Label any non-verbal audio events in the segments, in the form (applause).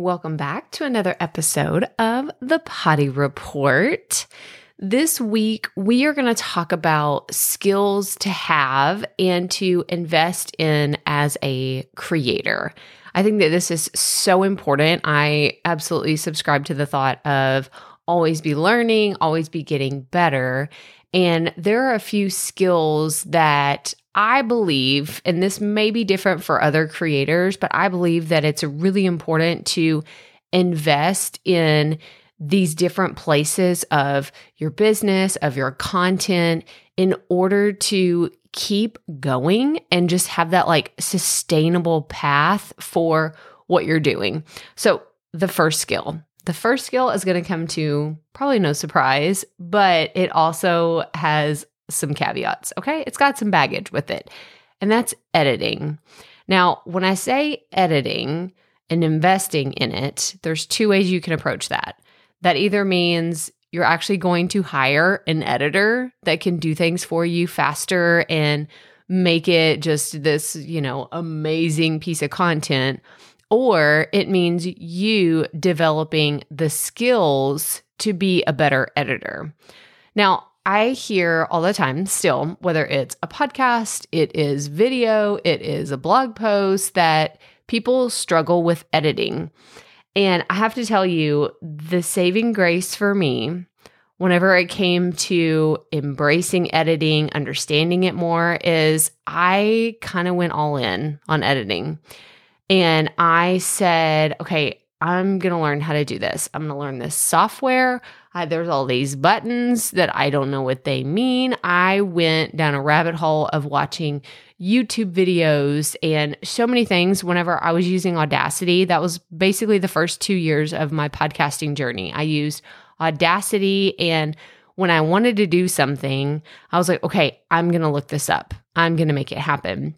Welcome back to another episode of the Potty Report. This week, we are going to talk about skills to have and to invest in as a creator. I think that this is so important. I absolutely subscribe to the thought of always be learning, always be getting better. And there are a few skills that I believe, and this may be different for other creators, but I believe that it's really important to invest in these different places of your business, of your content, in order to keep going and just have that like sustainable path for what you're doing. So, the first skill, the first skill is going to come to probably no surprise, but it also has some caveats. Okay. It's got some baggage with it, and that's editing. Now, when I say editing and investing in it, there's two ways you can approach that. That either means you're actually going to hire an editor that can do things for you faster and make it just this, you know, amazing piece of content. Or it means you developing the skills to be a better editor. Now, I hear all the time still, whether it's a podcast, it is video, it is a blog post, that people struggle with editing. And I have to tell you, the saving grace for me, whenever it came to embracing editing, understanding it more, is I kind of went all in on editing. And I said, okay, I'm going to learn how to do this. I'm going to learn this software. There's all these buttons that I don't know what they mean. I went down a rabbit hole of watching YouTube videos and so many things whenever I was using Audacity. That was basically the first two years of my podcasting journey. I used Audacity and when I wanted to do something, I was like, okay, I'm going to look this up. I'm going to make it happen.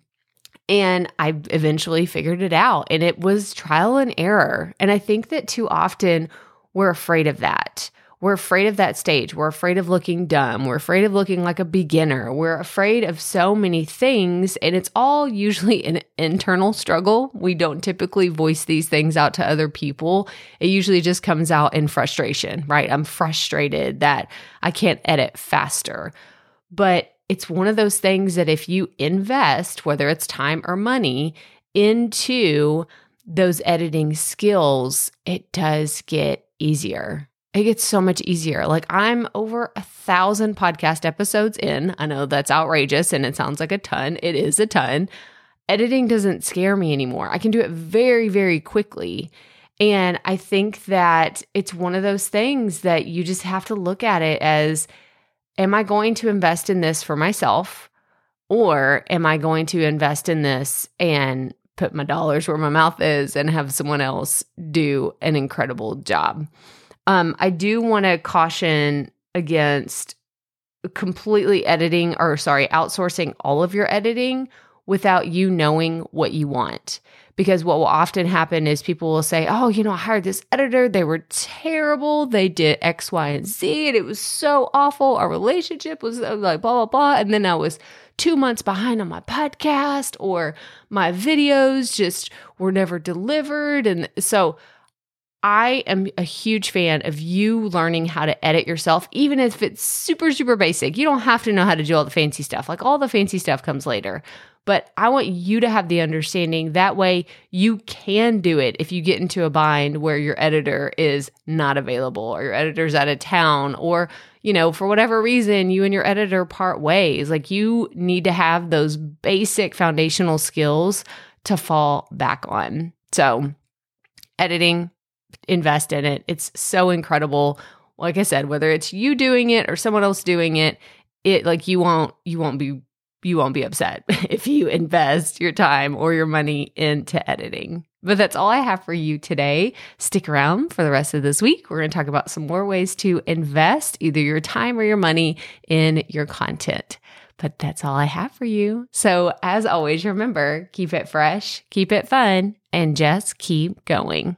And I eventually figured it out. And it was trial and error. And I think that too often we're afraid of that. We're afraid of that stage. We're afraid of looking dumb. We're afraid of looking like a beginner. We're afraid of so many things. And it's all usually an internal struggle. We don't typically voice these things out to other people. It usually just comes out in frustration, right? I'm frustrated that I can't edit faster. But it's one of those things that if you invest, whether it's time or money, into those editing skills, it does get easier it gets so much easier. Like I'm over a thousand podcast episodes in. I know that's outrageous and it sounds like a ton. It is a ton. Editing doesn't scare me anymore. I can do it very, very quickly. And I think that it's one of those things that you just have to look at it as am I going to invest in this for myself? Or am I going to invest in this and put my dollars where my mouth is and have someone else do an incredible job? Um, I do want to caution against completely editing or sorry, outsourcing all of your editing without you knowing what you want. Because what will often happen is people will say, Oh, you know, I hired this editor. They were terrible. They did X, Y, and Z, and it was so awful. Our relationship was uh, like blah, blah, blah. And then I was two months behind on my podcast, or my videos just were never delivered. And so I am a huge fan of you learning how to edit yourself, even if it's super, super basic. You don't have to know how to do all the fancy stuff. Like all the fancy stuff comes later. But I want you to have the understanding that way you can do it if you get into a bind where your editor is not available or your editor's out of town or, you know, for whatever reason, you and your editor part ways. Like you need to have those basic foundational skills to fall back on. So, editing, invest in it. It's so incredible. Like I said, whether it's you doing it or someone else doing it, it like you won't you won't be you won't be upset (laughs) if you invest your time or your money into editing. But that's all I have for you today. Stick around for the rest of this week. We're going to talk about some more ways to invest either your time or your money in your content. But that's all I have for you. So, as always, remember keep it fresh, keep it fun, and just keep going.